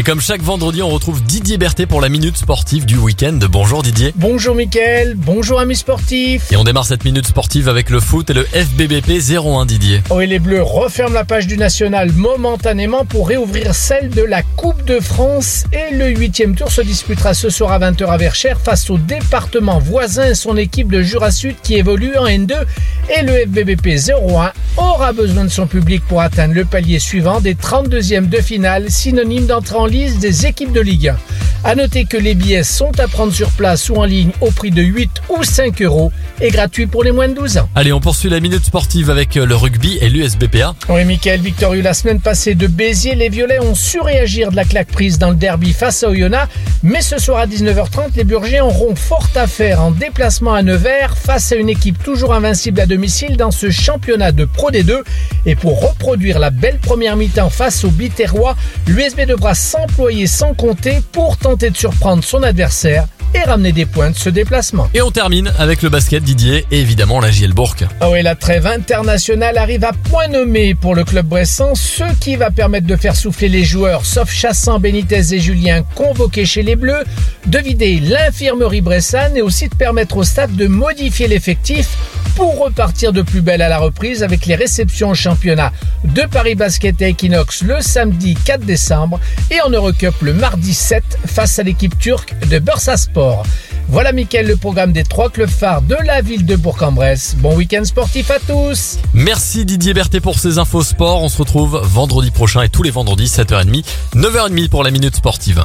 Et comme chaque vendredi, on retrouve Didier Berthet pour la minute sportive du week-end. Bonjour Didier. Bonjour Mickaël, bonjour amis sportifs. Et on démarre cette minute sportive avec le foot et le FBBP 01 Didier. Oh et les Bleus referment la page du National momentanément pour réouvrir celle de la Coupe de France et le huitième tour se disputera ce soir à 20h à Verchères face au département voisin et son équipe de Jura Sud qui évolue en N2 et le FBBP 01 aura besoin de son public pour atteindre le palier suivant des 32e de finale, synonyme d'entrée en liste des équipes de Ligue 1. A noter que les billets sont à prendre sur place ou en ligne au prix de 8 ou 5 euros et gratuits pour les moins de 12 ans. Allez, on poursuit la minute sportive avec le rugby et l'USBPA. Oui, Michael victorieux la semaine passée de Béziers, les Violets ont su réagir de la claque prise dans le derby face à Oyonnax, mais ce soir à 19h30, les Burgiens auront fort à faire en déplacement à Nevers face à une équipe toujours invincible à domicile dans ce championnat de Pro D2 et pour reproduire la belle première mi-temps face au Biterrois, l'USB devra s'employer sans compter pour tenter de surprendre son adversaire et ramener des points de ce déplacement. Et on termine avec le basket Didier et évidemment la JL Bourg. Ah oui, la trêve internationale arrive à point nommé pour le club bressan, ce qui va permettre de faire souffler les joueurs, sauf Chassan, Benitez et Julien convoqués chez les Bleus, de vider l'infirmerie bressane et aussi de permettre au staff de modifier l'effectif pour repartir de plus belle à la reprise avec les réceptions au championnat de Paris Basket et Equinox le samedi 4 décembre et en Eurocup le mardi 7 face à l'équipe turque de Bursaspor. Voilà Mickaël le programme des trois clubs phares de la ville de Bourg-en-Bresse. Bon week-end sportif à tous Merci Didier Berthet pour ces infos sport. On se retrouve vendredi prochain et tous les vendredis 7h30, 9h30 pour la minute sportive.